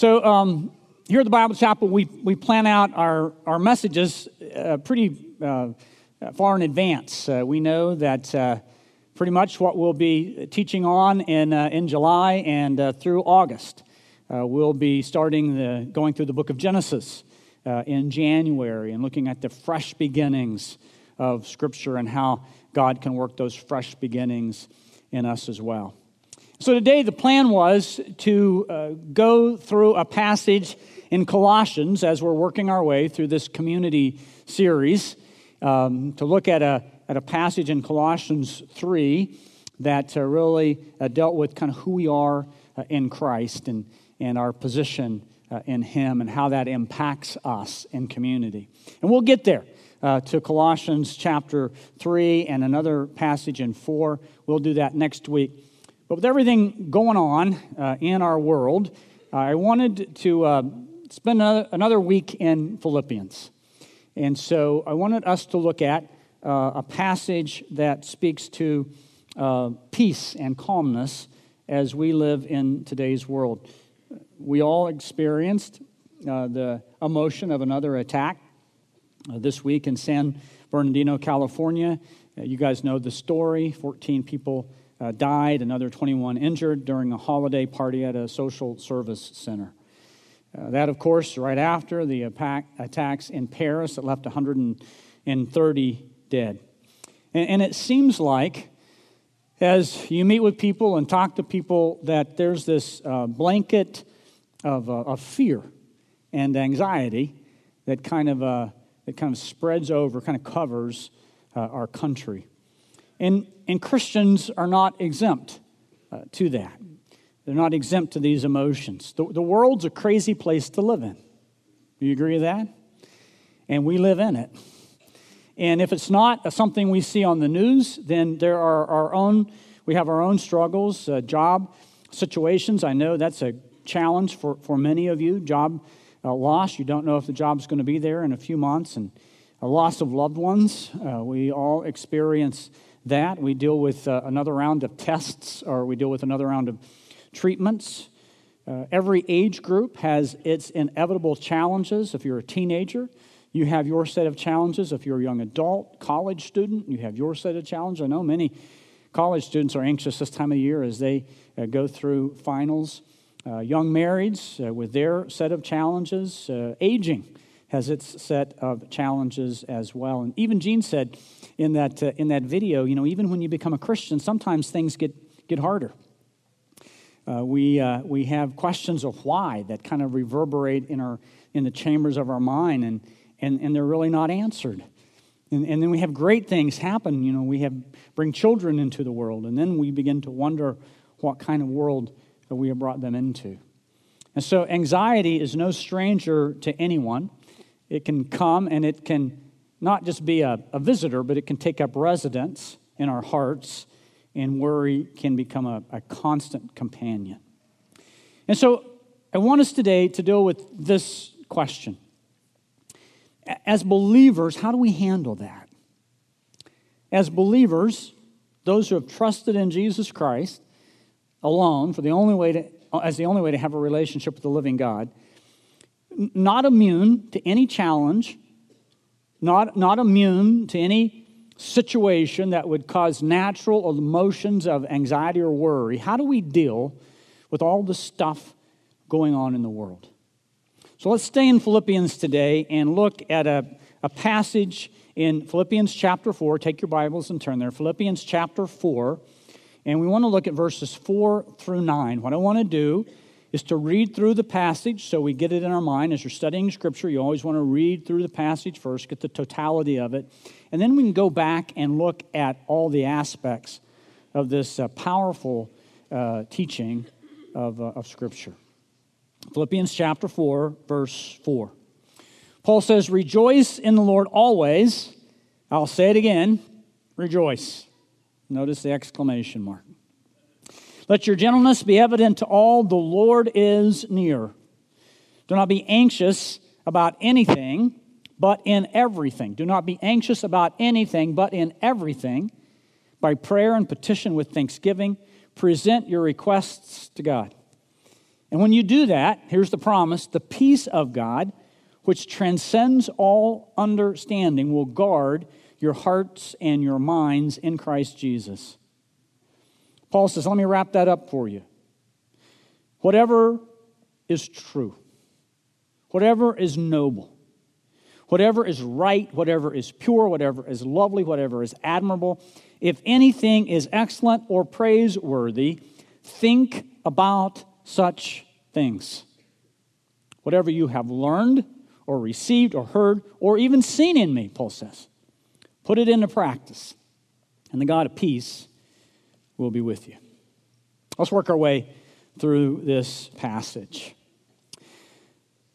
So, um, here at the Bible Chapel, we, we plan out our, our messages uh, pretty uh, far in advance. Uh, we know that uh, pretty much what we'll be teaching on in, uh, in July and uh, through August. we'll be starting the, going through the book of Genesis in January and looking at the fresh beginnings of Scripture and how God can work those fresh beginnings in us as well. So today, the plan was to uh, go through a passage in Colossians as we're working our way through this community series, um, to look at a, at a passage in Colossians 3 that uh, really uh, dealt with kind of who we are uh, in Christ and, and our position uh, in Him and how that impacts us in community. And we'll get there. Uh, to Colossians chapter 3 and another passage in 4. We'll do that next week. But with everything going on uh, in our world, uh, I wanted to uh, spend another, another, week in Philippians. And so I wanted us to look at uh, a passage that speaks to uh, peace and calmness as we live in today's world. We all experienced uh, the emotion of another attack this week in San Bernardino, California. you guys know the story 14 people uh, died, another 21 injured during a holiday party at a social service center. Uh, that, of course, right after the attacks in Paris that left 130 dead. And, and it seems like, as you meet with people and talk to people, that there's this uh, blanket of, uh, of fear and anxiety that kind of, uh, that kind of spreads over, kind of covers uh, our country. And, and Christians are not exempt uh, to that. They're not exempt to these emotions. The, the world's a crazy place to live in. Do you agree with that? And we live in it. And if it's not something we see on the news, then there are our own, we have our own struggles, uh, job situations. I know that's a challenge for, for many of you. Job uh, loss, you don't know if the job's going to be there in a few months. And a loss of loved ones, uh, we all experience that. We deal with uh, another round of tests or we deal with another round of treatments. Uh, every age group has its inevitable challenges. If you're a teenager, you have your set of challenges. If you're a young adult, college student, you have your set of challenges. I know many college students are anxious this time of year as they uh, go through finals. Uh, young marrieds uh, with their set of challenges. Uh, aging has its set of challenges as well. And even Gene said, in that, uh, in that video, you know, even when you become a Christian, sometimes things get, get harder. Uh, we, uh, we have questions of why that kind of reverberate in, our, in the chambers of our mind, and, and, and they're really not answered. And, and then we have great things happen. You know, we have bring children into the world, and then we begin to wonder what kind of world that we have brought them into. And so anxiety is no stranger to anyone. It can come and it can not just be a, a visitor, but it can take up residence in our hearts, and worry can become a, a constant companion. And so I want us today to deal with this question. As believers, how do we handle that? As believers, those who have trusted in Jesus Christ alone for the only way to, as the only way to have a relationship with the living God, not immune to any challenge not, not immune to any situation that would cause natural emotions of anxiety or worry, how do we deal with all the stuff going on in the world? So let's stay in Philippians today and look at a, a passage in Philippians chapter 4. Take your Bibles and turn there. Philippians chapter 4. And we want to look at verses 4 through 9. What I want to do is to read through the passage so we get it in our mind. As you're studying Scripture, you always want to read through the passage first, get the totality of it, and then we can go back and look at all the aspects of this uh, powerful uh, teaching of, uh, of Scripture. Philippians chapter 4, verse 4. Paul says, Rejoice in the Lord always. I'll say it again rejoice. Notice the exclamation mark. Let your gentleness be evident to all. The Lord is near. Do not be anxious about anything, but in everything. Do not be anxious about anything, but in everything. By prayer and petition with thanksgiving, present your requests to God. And when you do that, here's the promise the peace of God, which transcends all understanding, will guard your hearts and your minds in Christ Jesus. Paul says, let me wrap that up for you. Whatever is true, whatever is noble, whatever is right, whatever is pure, whatever is lovely, whatever is admirable, if anything is excellent or praiseworthy, think about such things. Whatever you have learned or received or heard or even seen in me, Paul says, put it into practice, and the God of peace will be with you. Let's work our way through this passage.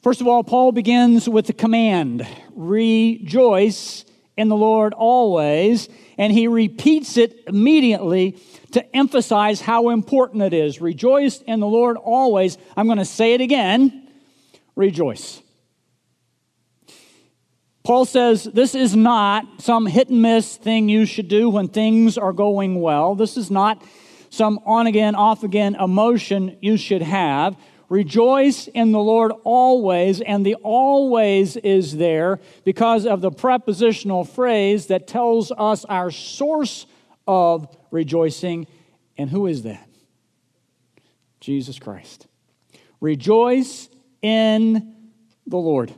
First of all, Paul begins with the command rejoice in the Lord always, and he repeats it immediately to emphasize how important it is. Rejoice in the Lord always. I'm going to say it again rejoice. Paul says this is not some hit and miss thing you should do when things are going well. This is not some on again, off again emotion you should have. Rejoice in the Lord always, and the always is there because of the prepositional phrase that tells us our source of rejoicing. And who is that? Jesus Christ. Rejoice in the Lord.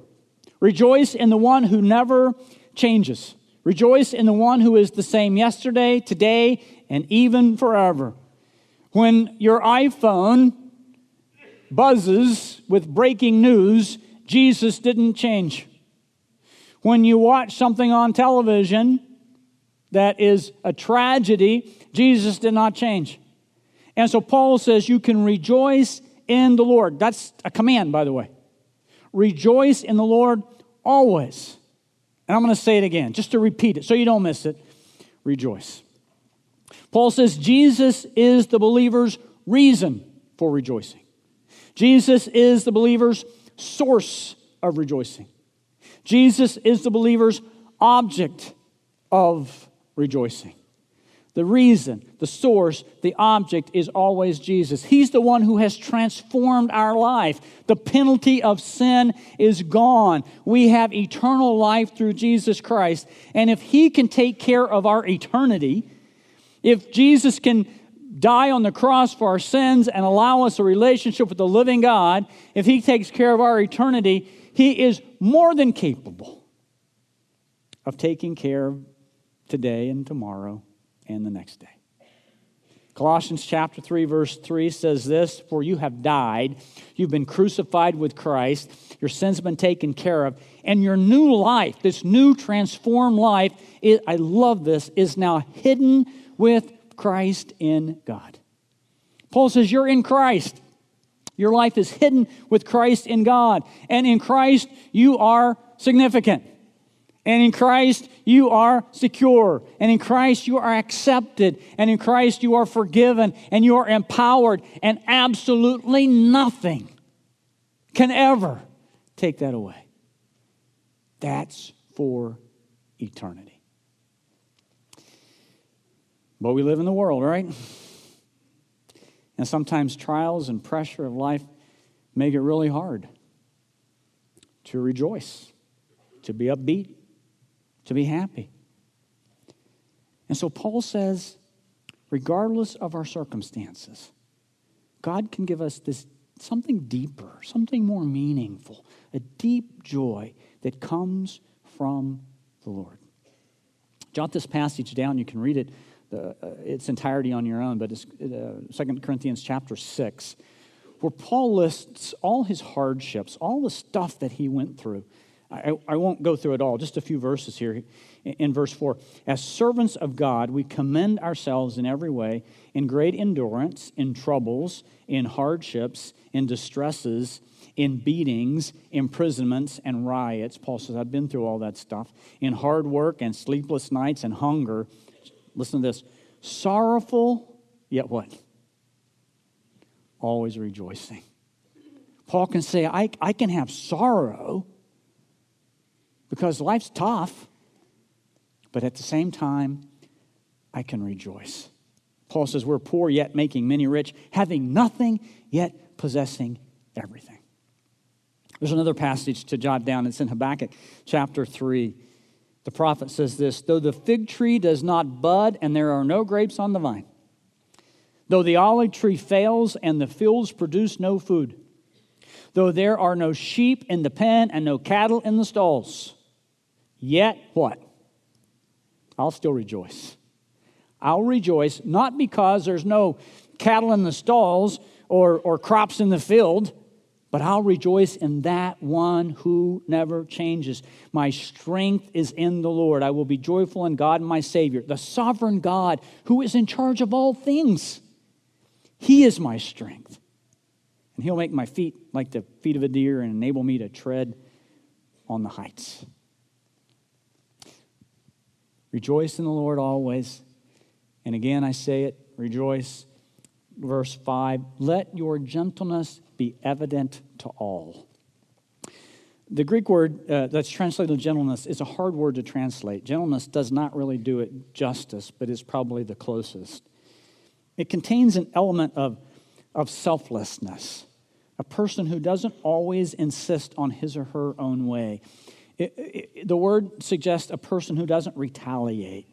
Rejoice in the one who never changes. Rejoice in the one who is the same yesterday, today, and even forever. When your iPhone buzzes with breaking news, Jesus didn't change. When you watch something on television that is a tragedy, Jesus did not change. And so Paul says you can rejoice in the Lord. That's a command, by the way. Rejoice in the Lord always. And I'm going to say it again, just to repeat it so you don't miss it. Rejoice. Paul says Jesus is the believer's reason for rejoicing. Jesus is the believer's source of rejoicing. Jesus is the believer's object of rejoicing. The reason, the source, the object is always Jesus. He's the one who has transformed our life. The penalty of sin is gone. We have eternal life through Jesus Christ. And if He can take care of our eternity, if Jesus can die on the cross for our sins and allow us a relationship with the living God, if He takes care of our eternity, He is more than capable of taking care of today and tomorrow and the next day. Colossians chapter 3 verse 3 says this, for you have died, you've been crucified with Christ, your sins have been taken care of, and your new life, this new transformed life, I love this, is now hidden with Christ in God. Paul says, You're in Christ. Your life is hidden with Christ in God. And in Christ, you are significant. And in Christ, you are secure. And in Christ, you are accepted. And in Christ, you are forgiven. And you are empowered. And absolutely nothing can ever take that away. That's for eternity. But we live in the world, right? And sometimes trials and pressure of life make it really hard to rejoice, to be upbeat, to be happy. And so Paul says, regardless of our circumstances, God can give us this something deeper, something more meaningful, a deep joy that comes from the Lord. Jot this passage down. You can read it the, uh, its entirety on your own, but it's uh, 2 Corinthians chapter 6, where Paul lists all his hardships, all the stuff that he went through. I, I won't go through it all, just a few verses here. In verse 4, as servants of God, we commend ourselves in every way, in great endurance, in troubles, in hardships, in distresses, in beatings, imprisonments, and riots. Paul says, I've been through all that stuff. In hard work and sleepless nights and hunger Listen to this sorrowful, yet what? Always rejoicing. Paul can say, I, I can have sorrow because life's tough, but at the same time, I can rejoice. Paul says, We're poor, yet making many rich, having nothing, yet possessing everything. There's another passage to jot down. It's in Habakkuk chapter 3. The prophet says this Though the fig tree does not bud and there are no grapes on the vine, though the olive tree fails and the fields produce no food, though there are no sheep in the pen and no cattle in the stalls, yet what? I'll still rejoice. I'll rejoice not because there's no cattle in the stalls or, or crops in the field, but I'll rejoice in that one who never changes. My strength is in the Lord. I will be joyful in God, my Savior, the sovereign God who is in charge of all things. He is my strength. And He'll make my feet like the feet of a deer and enable me to tread on the heights. Rejoice in the Lord always. And again, I say it rejoice. Verse 5 Let your gentleness be evident to all. The Greek word uh, that's translated gentleness is a hard word to translate. Gentleness does not really do it justice, but is probably the closest. It contains an element of, of selflessness, a person who doesn't always insist on his or her own way. It, it, the word suggests a person who doesn't retaliate.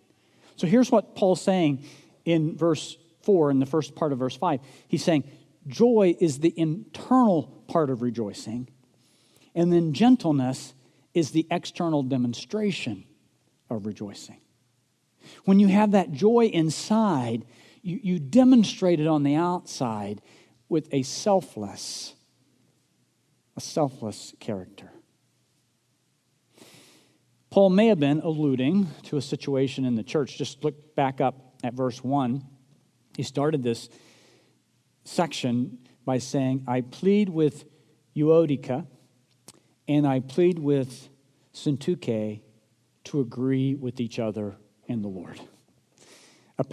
So here's what Paul's saying in verse 4, in the first part of verse 5. He's saying, Joy is the internal part of rejoicing, and then gentleness is the external demonstration of rejoicing. When you have that joy inside, you, you demonstrate it on the outside with a selfless, a selfless character. Paul may have been alluding to a situation in the church. Just look back up at verse 1. He started this section by saying, I plead with Euodia and I plead with Syntyche to agree with each other in the Lord.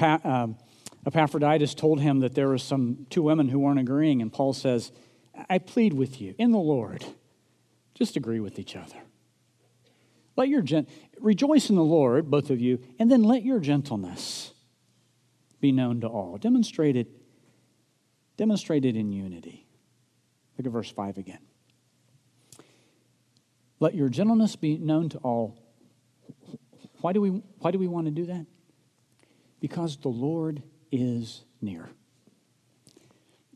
Um, Epaphroditus told him that there were some two women who weren't agreeing, and Paul says, I plead with you in the Lord, just agree with each other. Let your gen- rejoice in the Lord, both of you, and then let your gentleness be known to all. Demonstrate it demonstrate it in unity. Look at verse 5 again. Let your gentleness be known to all. Why do we, why do we want to do that? Because the Lord is near.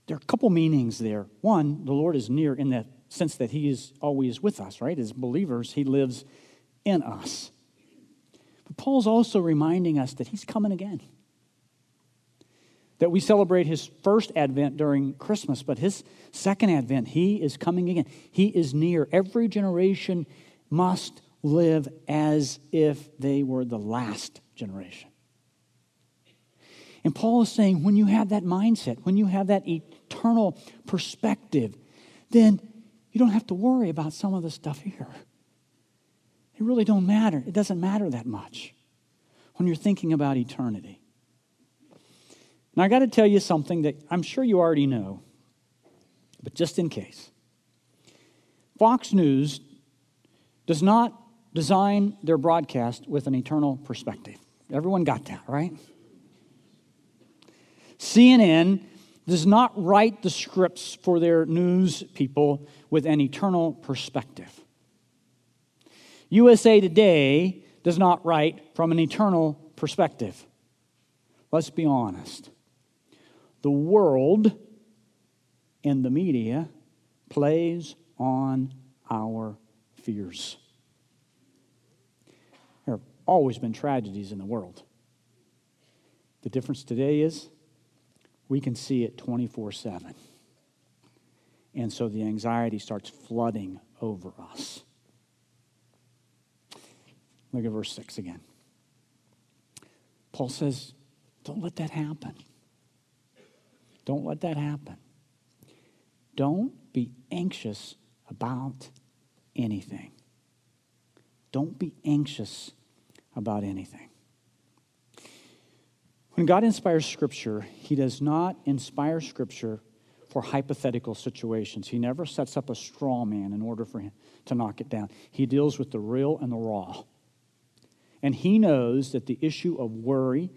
There are a couple meanings there. One, the Lord is near in the sense that He is always with us, right? As believers, He lives in us. But Paul's also reminding us that He's coming again that we celebrate his first advent during Christmas, but his second advent, he is coming again. He is near. Every generation must live as if they were the last generation. And Paul is saying when you have that mindset, when you have that eternal perspective, then you don't have to worry about some of the stuff here. It really don't matter. It doesn't matter that much when you're thinking about eternity. Now, I got to tell you something that I'm sure you already know, but just in case. Fox News does not design their broadcast with an eternal perspective. Everyone got that, right? CNN does not write the scripts for their news people with an eternal perspective. USA Today does not write from an eternal perspective. Let's be honest the world and the media plays on our fears. There have always been tragedies in the world. The difference today is we can see it 24 7. And so the anxiety starts flooding over us. Look at verse 6 again. Paul says, Don't let that happen. Don't let that happen. Don't be anxious about anything. Don't be anxious about anything. When God inspires Scripture, He does not inspire Scripture for hypothetical situations. He never sets up a straw man in order for him to knock it down. He deals with the real and the raw. And He knows that the issue of worry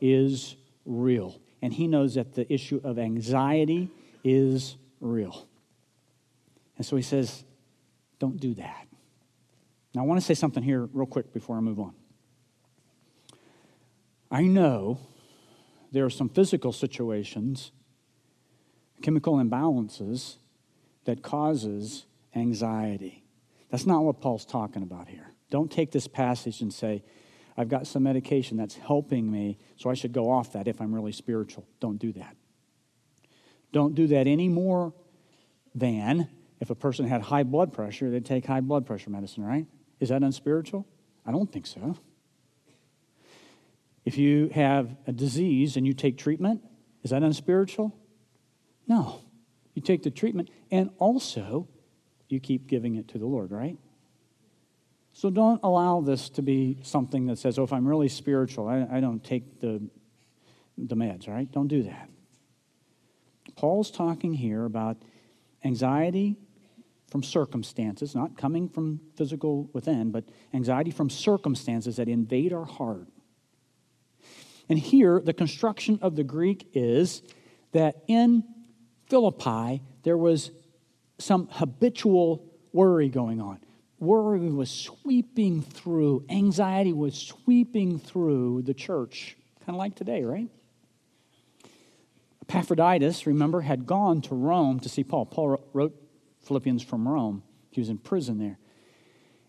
is real and he knows that the issue of anxiety is real. And so he says, don't do that. Now, I want to say something here real quick before I move on. I know there are some physical situations, chemical imbalances that causes anxiety. That's not what Paul's talking about here. Don't take this passage and say, I've got some medication that's helping me, so I should go off that if I'm really spiritual. Don't do that. Don't do that any more than if a person had high blood pressure, they'd take high blood pressure medicine, right? Is that unspiritual? I don't think so. If you have a disease and you take treatment, is that unspiritual? No. You take the treatment and also you keep giving it to the Lord, right? So don't allow this to be something that says, oh, if I'm really spiritual, I, I don't take the, the meds, all right? Don't do that. Paul's talking here about anxiety from circumstances, not coming from physical within, but anxiety from circumstances that invade our heart. And here, the construction of the Greek is that in Philippi, there was some habitual worry going on. Worry was sweeping through, anxiety was sweeping through the church, kind of like today, right? Epaphroditus, remember, had gone to Rome to see Paul. Paul wrote Philippians from Rome. He was in prison there.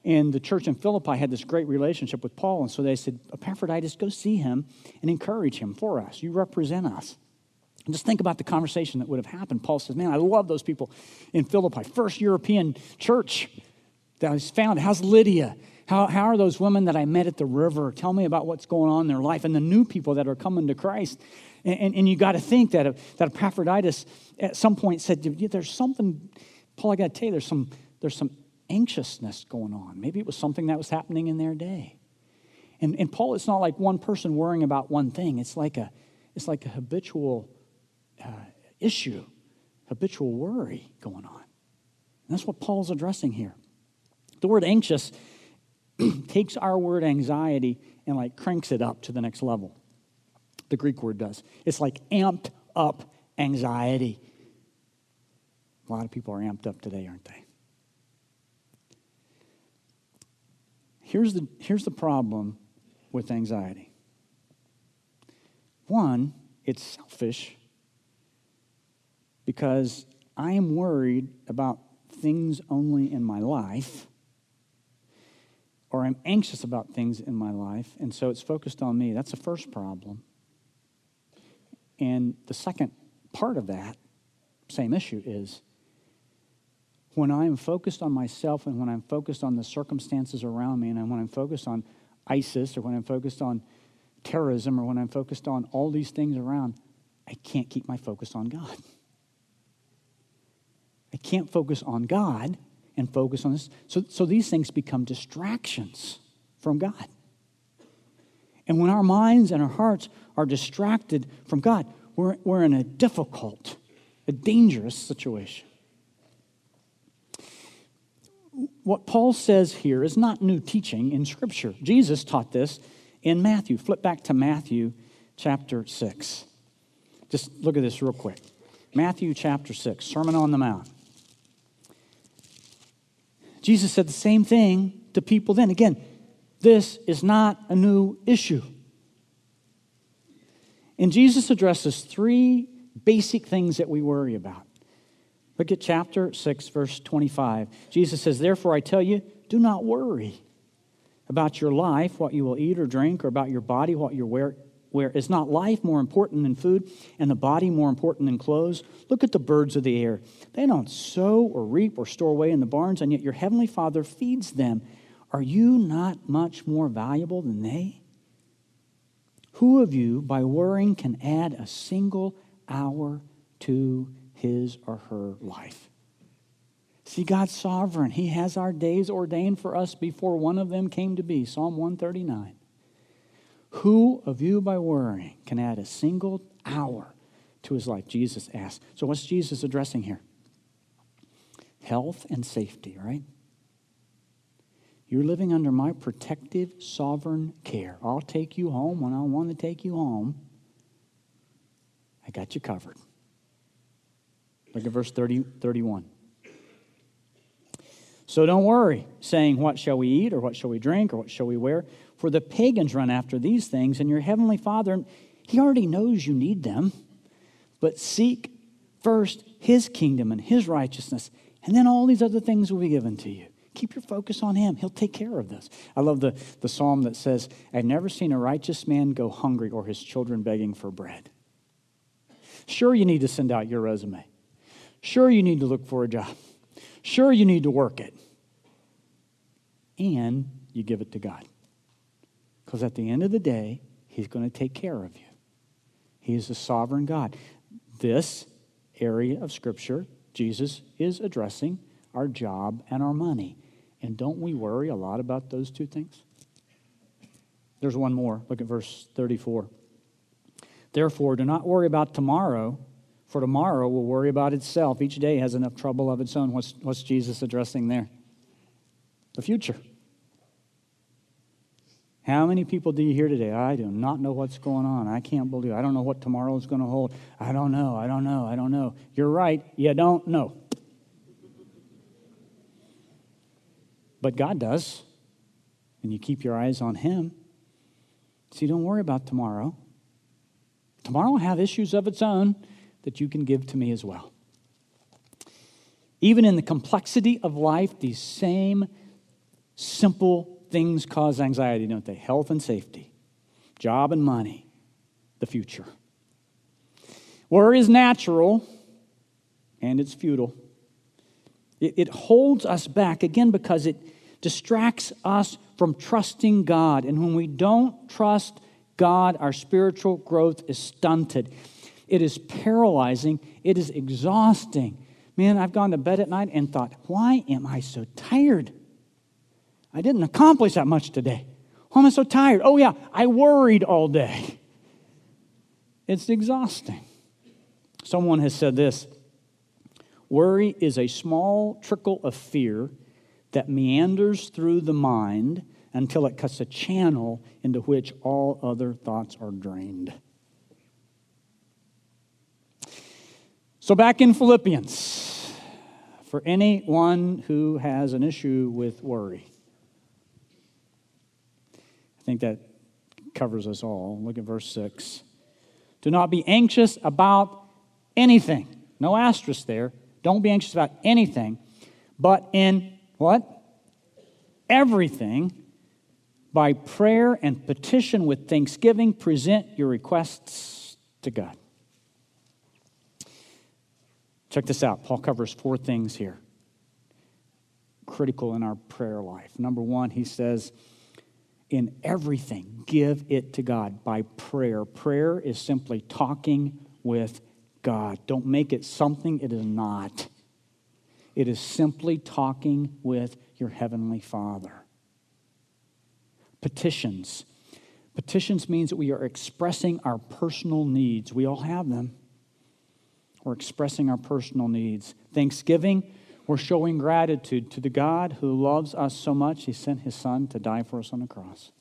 And the church in Philippi had this great relationship with Paul. And so they said, Epaphroditus, go see him and encourage him for us. You represent us. And just think about the conversation that would have happened. Paul says, Man, I love those people in Philippi. First European church that I found. How's Lydia? How, how are those women that I met at the river? Tell me about what's going on in their life and the new people that are coming to Christ. And, and, and you got to think that, that Epaphroditus at some point said, There's something, Paul, I got to tell you, there's some, there's some anxiousness going on. Maybe it was something that was happening in their day. And, and Paul, it's not like one person worrying about one thing, it's like a, it's like a habitual uh, issue, habitual worry going on. And that's what Paul's addressing here. The word anxious takes our word anxiety and like cranks it up to the next level. The Greek word does. It's like amped up anxiety. A lot of people are amped up today, aren't they? Here's the, here's the problem with anxiety. One, it's selfish because I am worried about things only in my life, or I'm anxious about things in my life, and so it's focused on me. That's the first problem. And the second part of that same issue is when I'm focused on myself and when I'm focused on the circumstances around me, and when I'm focused on ISIS or when I'm focused on terrorism or when I'm focused on all these things around, I can't keep my focus on God. I can't focus on God and focus on this. So, so these things become distractions from God. And when our minds and our hearts are distracted from God, we're, we're in a difficult, a dangerous situation. What Paul says here is not new teaching in Scripture. Jesus taught this in Matthew. Flip back to Matthew chapter 6. Just look at this real quick. Matthew chapter 6, Sermon on the Mount. Jesus said the same thing to people then. Again, this is not a new issue. And Jesus addresses three basic things that we worry about. Look at chapter 6, verse 25. Jesus says, Therefore I tell you, do not worry about your life, what you will eat or drink, or about your body, what you wear, where is not life more important than food and the body more important than clothes? Look at the birds of the air. They don't sow or reap or store away in the barns, and yet your heavenly Father feeds them. Are you not much more valuable than they? Who of you, by worrying, can add a single hour to his or her life? See, God's sovereign. He has our days ordained for us before one of them came to be. Psalm 139. Who of you, by worrying, can add a single hour to his life? Jesus asked. So, what's Jesus addressing here? Health and safety, right? You're living under my protective, sovereign care. I'll take you home when I want to take you home. I got you covered. Look at verse 30, 31. So don't worry, saying, What shall we eat, or what shall we drink, or what shall we wear? For the pagans run after these things, and your heavenly Father, He already knows you need them. But seek first His kingdom and His righteousness, and then all these other things will be given to you. Keep your focus on Him. He'll take care of this. I love the, the psalm that says, I've never seen a righteous man go hungry or his children begging for bread. Sure, you need to send out your resume. Sure, you need to look for a job. Sure, you need to work it. And you give it to God. Because at the end of the day, He's going to take care of you. He is a sovereign God. This area of Scripture, Jesus is addressing our job and our money. And don't we worry a lot about those two things? There's one more. Look at verse 34. Therefore, do not worry about tomorrow, for tomorrow will worry about itself. Each day has enough trouble of its own. What's, what's Jesus addressing there? The future. How many people do you hear today? I do not know what's going on. I can't believe. I don't know what tomorrow is going to hold. I don't know. I don't know. I don't know. You're right. You don't know. But God does. And you keep your eyes on Him. See, don't worry about tomorrow. Tomorrow will have issues of its own that you can give to me as well. Even in the complexity of life, these same simple things cause anxiety, don't they? Health and safety, job and money, the future. Worry is natural and it's futile. It, it holds us back, again, because it distracts us from trusting God. And when we don't trust God, our spiritual growth is stunted. It is paralyzing. It is exhausting. Man, I've gone to bed at night and thought, why am I so tired? I didn't accomplish that much today. Oh, Why am so tired? Oh, yeah, I worried all day. It's exhausting. Someone has said this Worry is a small trickle of fear that meanders through the mind until it cuts a channel into which all other thoughts are drained. So, back in Philippians, for anyone who has an issue with worry, think that covers us all. Look at verse 6. Do not be anxious about anything. No asterisk there. Don't be anxious about anything, but in what? Everything, by prayer and petition with thanksgiving, present your requests to God. Check this out. Paul covers four things here critical in our prayer life. Number one, he says, in everything, give it to God by prayer. Prayer is simply talking with God. Don't make it something it is not. It is simply talking with your Heavenly Father. Petitions. Petitions means that we are expressing our personal needs. We all have them. We're expressing our personal needs. Thanksgiving, we're showing gratitude to the God who loves us so much, He sent His Son to die for us on the cross.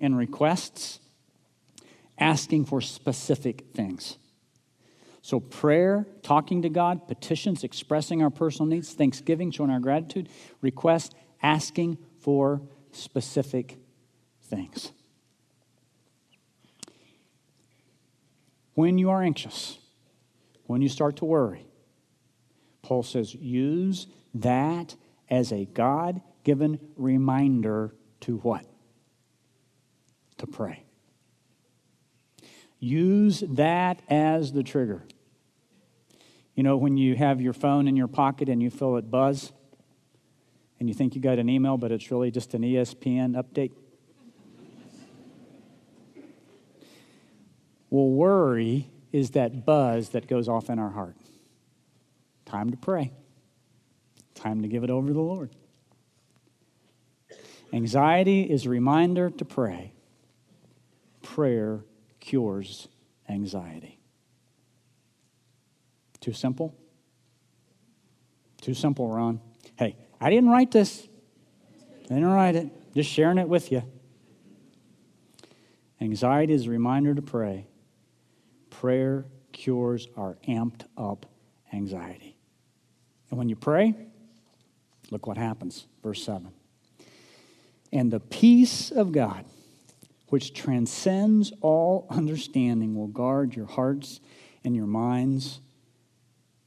And requests, asking for specific things. So, prayer, talking to God, petitions, expressing our personal needs, thanksgiving, showing our gratitude, requests, asking for specific things. When you are anxious, when you start to worry, Paul says, use that as a God given reminder to what? To pray. Use that as the trigger. You know, when you have your phone in your pocket and you feel it buzz, and you think you got an email, but it's really just an ESPN update? well, worry is that buzz that goes off in our heart. Time to pray. Time to give it over to the Lord. Anxiety is a reminder to pray. Prayer cures anxiety. Too simple? Too simple, Ron. Hey, I didn't write this. I didn't write it. Just sharing it with you. Anxiety is a reminder to pray. Prayer cures our amped up anxiety. And when you pray, Look what happens. Verse 7. And the peace of God, which transcends all understanding, will guard your hearts and your minds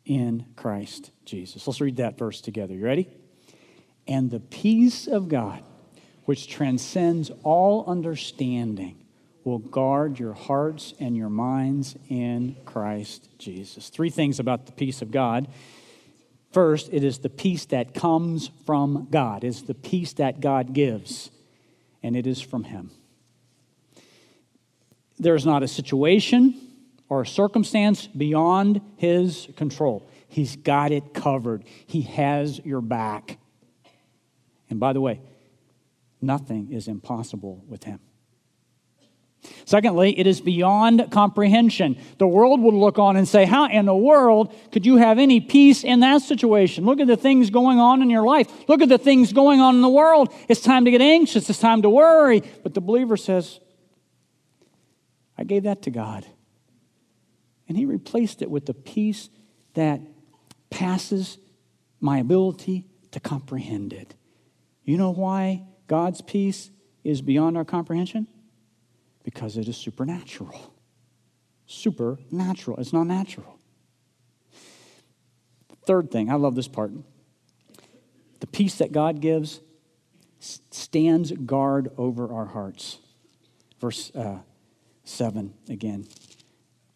in Christ Jesus. Let's read that verse together. You ready? And the peace of God, which transcends all understanding, will guard your hearts and your minds in Christ Jesus. Three things about the peace of God. First, it is the peace that comes from God, it's the peace that God gives, and it is from Him. There's not a situation or a circumstance beyond His control. He's got it covered, He has your back. And by the way, nothing is impossible with Him. Secondly, it is beyond comprehension. The world would look on and say, How in the world could you have any peace in that situation? Look at the things going on in your life. Look at the things going on in the world. It's time to get anxious. It's time to worry. But the believer says, I gave that to God. And He replaced it with the peace that passes my ability to comprehend it. You know why God's peace is beyond our comprehension? Because it is supernatural. Supernatural. It's not natural. Third thing, I love this part. The peace that God gives stands guard over our hearts. Verse uh, 7 again.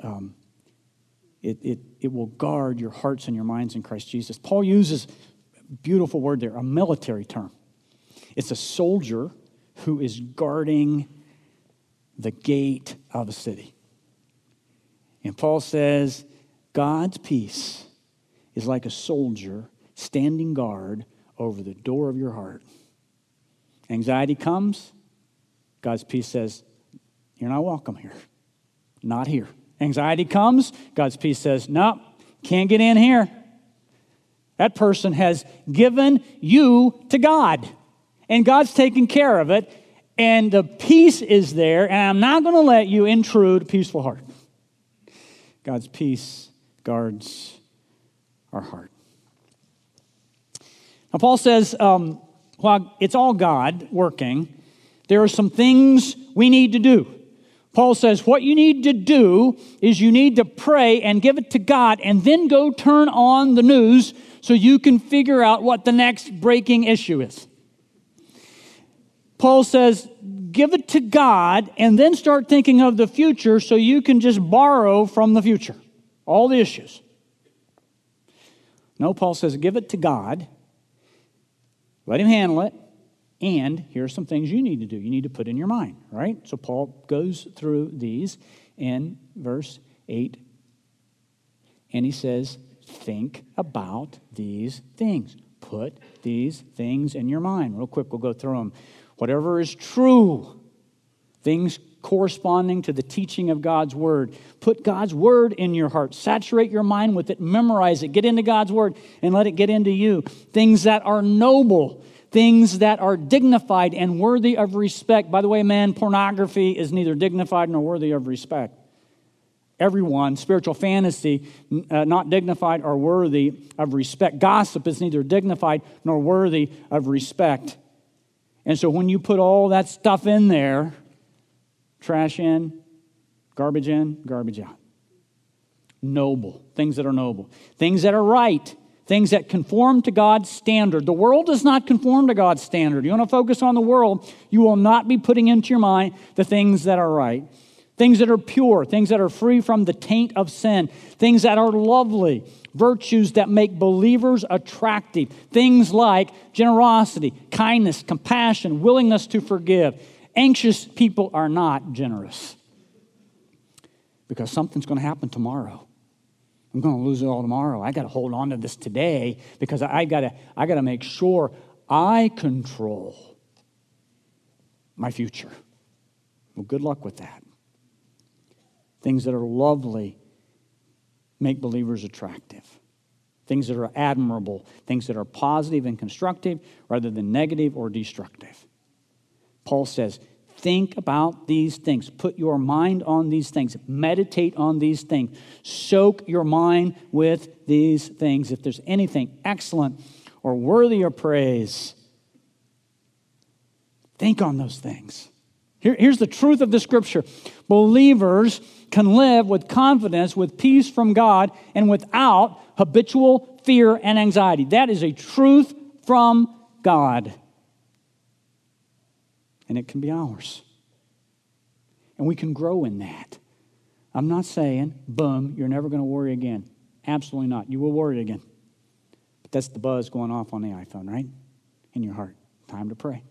Um, it, it, it will guard your hearts and your minds in Christ Jesus. Paul uses a beautiful word there, a military term. It's a soldier who is guarding the gate of a city. And Paul says, God's peace is like a soldier standing guard over the door of your heart. Anxiety comes, God's peace says, You're not welcome here. Not here. Anxiety comes, God's peace says, No, can't get in here. That person has given you to God, and God's taking care of it and the peace is there, and I'm not going to let you intrude a peaceful heart. God's peace guards our heart. Now, Paul says, um, while it's all God working, there are some things we need to do. Paul says, what you need to do is you need to pray and give it to God, and then go turn on the news so you can figure out what the next breaking issue is. Paul says, give it to God and then start thinking of the future so you can just borrow from the future. All the issues. No, Paul says, give it to God, let Him handle it, and here are some things you need to do. You need to put in your mind, right? So Paul goes through these in verse 8, and he says, think about these things. Put these things in your mind. Real quick, we'll go through them whatever is true, things corresponding to the teaching of God's word. Put God's word in your heart. Saturate your mind with it. Memorize it. Get into God's word and let it get into you. Things that are noble, things that are dignified and worthy of respect. By the way, man, pornography is neither dignified nor worthy of respect. Everyone, spiritual fantasy, uh, not dignified or worthy of respect. Gossip is neither dignified nor worthy of respect. And so when you put all that stuff in there, trash in, garbage in, garbage out. Noble, things that are noble, things that are right, things that conform to God's standard. The world does not conform to God's standard. You want to focus on the world, you will not be putting into your mind the things that are right. Things that are pure, things that are free from the taint of sin, things that are lovely, virtues that make believers attractive. Things like generosity, kindness, compassion, willingness to forgive. Anxious people are not generous because something's going to happen tomorrow. I'm going to lose it all tomorrow. I got to hold on to this today because I got to I got to make sure I control my future. Well, good luck with that. Things that are lovely make believers attractive. Things that are admirable, things that are positive and constructive rather than negative or destructive. Paul says, Think about these things. Put your mind on these things. Meditate on these things. Soak your mind with these things. If there's anything excellent or worthy of praise. Think on those things. Here, here's the truth of the scripture believers can live with confidence, with peace from God, and without habitual fear and anxiety. That is a truth from God. And it can be ours. And we can grow in that. I'm not saying, boom, you're never going to worry again. Absolutely not. You will worry again. But that's the buzz going off on the iPhone, right? In your heart. Time to pray.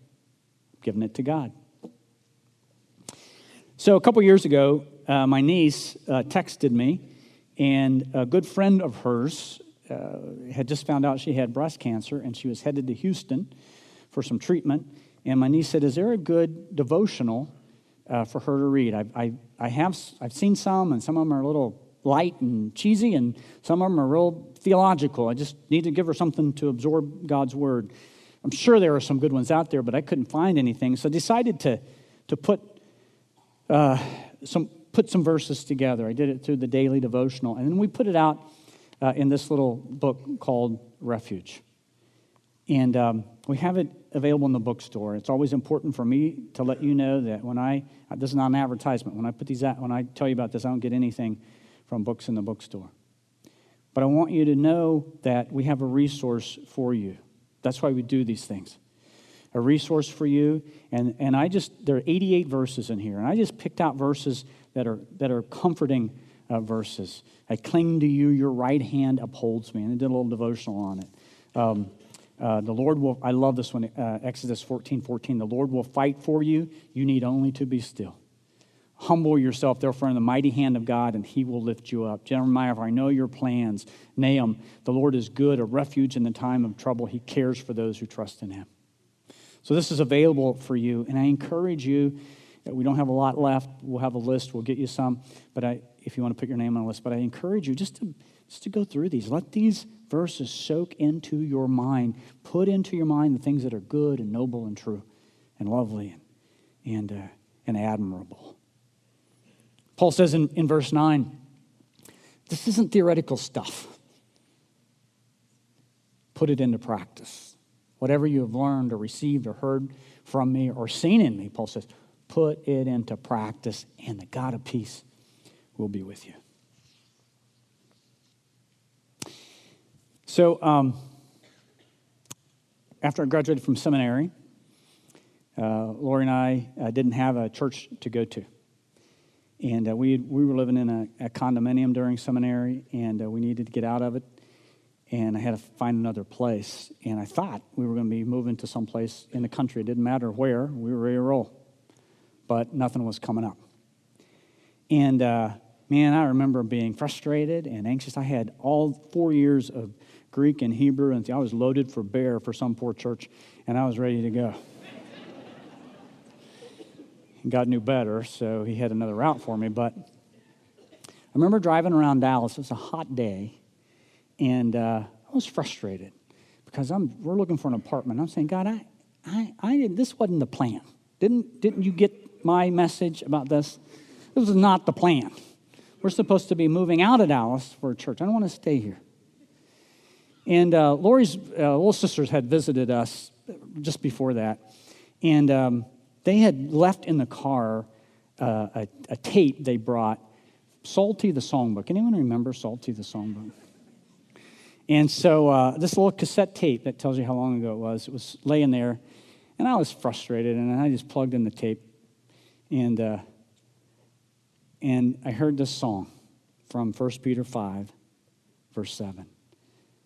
Giving it to God. So a couple years ago, uh, my niece uh, texted me, and a good friend of hers uh, had just found out she had breast cancer, and she was headed to Houston for some treatment. And my niece said, "Is there a good devotional uh, for her to read. I, I, I have I've seen some, and some of them are a little light and cheesy, and some of them are real theological. I just need to give her something to absorb God's word. I'm sure there are some good ones out there, but I couldn't find anything, so I decided to to put uh, some put some verses together. I did it through the daily devotional, and then we put it out uh, in this little book called Refuge. And um, we have it available in the bookstore. It's always important for me to let you know that when I, this is not an advertisement, when I put these out, when I tell you about this, I don't get anything from books in the bookstore. But I want you to know that we have a resource for you. That's why we do these things. A resource for you. And, and I just, there are 88 verses in here. And I just picked out verses that are, that are comforting uh, verses. I cling to you, your right hand upholds me. And I did a little devotional on it. Um, uh, the Lord will, I love this one, uh, Exodus 14 14. The Lord will fight for you. You need only to be still. Humble yourself, therefore, in the mighty hand of God, and he will lift you up. Jeremiah, for I know your plans. Nahum, the Lord is good, a refuge in the time of trouble. He cares for those who trust in him. So this is available for you, and I encourage you. We don't have a lot left. We'll have a list. We'll get you some. But I, if you want to put your name on a list, but I encourage you just to just to go through these. Let these verses soak into your mind. Put into your mind the things that are good and noble and true and lovely and, and, uh, and admirable. Paul says in, in verse 9, this isn't theoretical stuff. Put it into practice. Whatever you have learned or received or heard from me or seen in me, Paul says, put it into practice, and the God of peace will be with you. So, um, after I graduated from seminary, uh, Lori and I uh, didn't have a church to go to. And uh, we, we were living in a, a, condominium during seminary, and uh, we needed to get out of it. And I had to find another place. And I thought we were going to be moving to some place in the country. It didn't matter where, we were ready to roll. But nothing was coming up. And uh, man, I remember being frustrated and anxious. I had all four years of Greek and Hebrew, and I was loaded for bear for some poor church, and I was ready to go. God knew better, so he had another route for me. But I remember driving around Dallas. It was a hot day, and uh, I was frustrated because I'm, we're looking for an apartment. I'm saying, God, I, I, I, didn't, this wasn't the plan. Didn't, didn't you get my message about this? This was not the plan. We're supposed to be moving out of Dallas for a church. I don't want to stay here. And uh, Lori's uh, little sisters had visited us just before that. And um, they had left in the car uh, a, a, tape they brought, Psalty the Songbook. Anyone remember Psalty the Songbook? And so uh, this little cassette tape that tells you how long ago it was, it was laying there. And I was frustrated, and I just plugged in the tape. And, uh, and I heard this song from 1 Peter 5, verse 7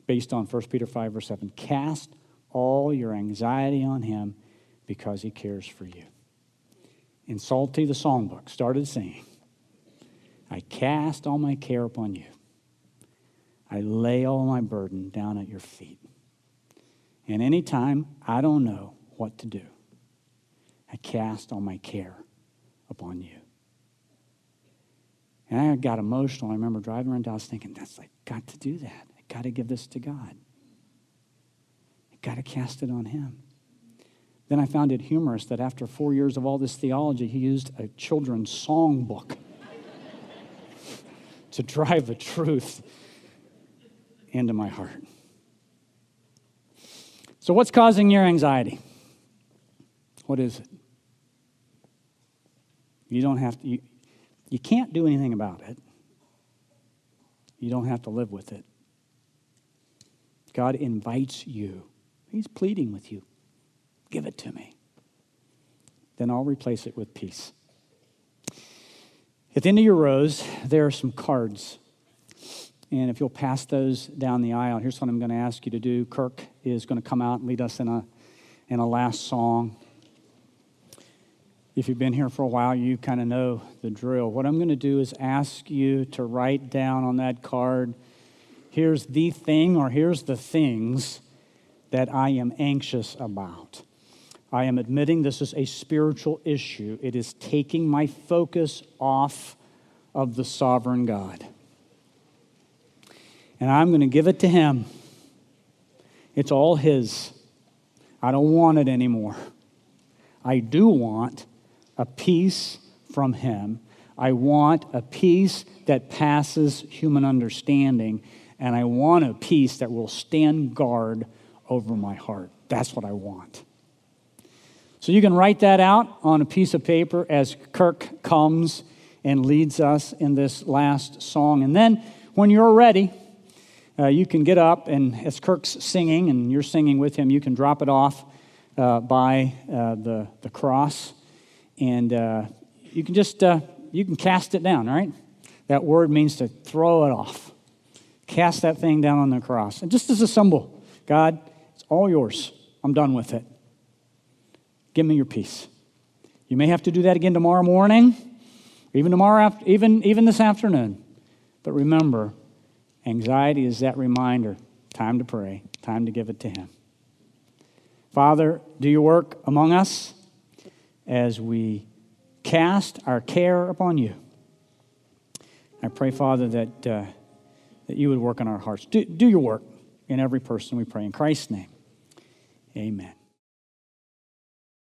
based on 1 Peter 5, verse 7. Cast all your anxiety on him because he cares for you. And Psalty the songbook, started singing, I cast all my care upon you. I lay all my burden down at your feet. And anytime I don't know what to do, I cast all my care upon you. And I got emotional. I remember driving around Dallas thinking, that's like, got to do that. I got to give this to God. I got to cast it on Him. Then I found it humorous that after four years of all this theology, he used a children's song book to drive the truth into my heart. So, what's causing your anxiety? What is it? You don't have to, you, you can't do anything about it. You don't have to live with it. God invites you, He's pleading with you. Give it to me. Then I'll replace it with peace. At the end of your rows, there are some cards. And if you'll pass those down the aisle, here's what I'm going to ask you to do. Kirk is going to come out and lead us in a, in a last song. If you've been here for a while, you kind of know the drill. What I'm going to do is ask you to write down on that card here's the thing or here's the things that I am anxious about. I am admitting this is a spiritual issue. It is taking my focus off of the sovereign God. And I'm going to give it to Him. It's all His. I don't want it anymore. I do want a peace from Him. I want a peace that passes human understanding. And I want a peace that will stand guard over my heart. That's what I want. So you can write that out on a piece of paper as Kirk comes and leads us in this last song. And then when you're ready, uh, you can get up and as Kirk's singing and you're singing with him, you can drop it off uh, by uh, the, the cross. And uh, you can just uh, you can cast it down right? That word means to throw it off. Cast that thing down on the cross. And just as a symbol god it's all yours. I'm done with it. Give me your peace. You may have to do that again tomorrow morning even tomorrow after, even even this afternoon. But remember anxiety is that reminder time to pray time to give it to him father do your work among us as we cast our care upon you. I pray, Father, that, uh, that you would work on our hearts. Do, do your work in every person, we pray. In Christ's name, amen.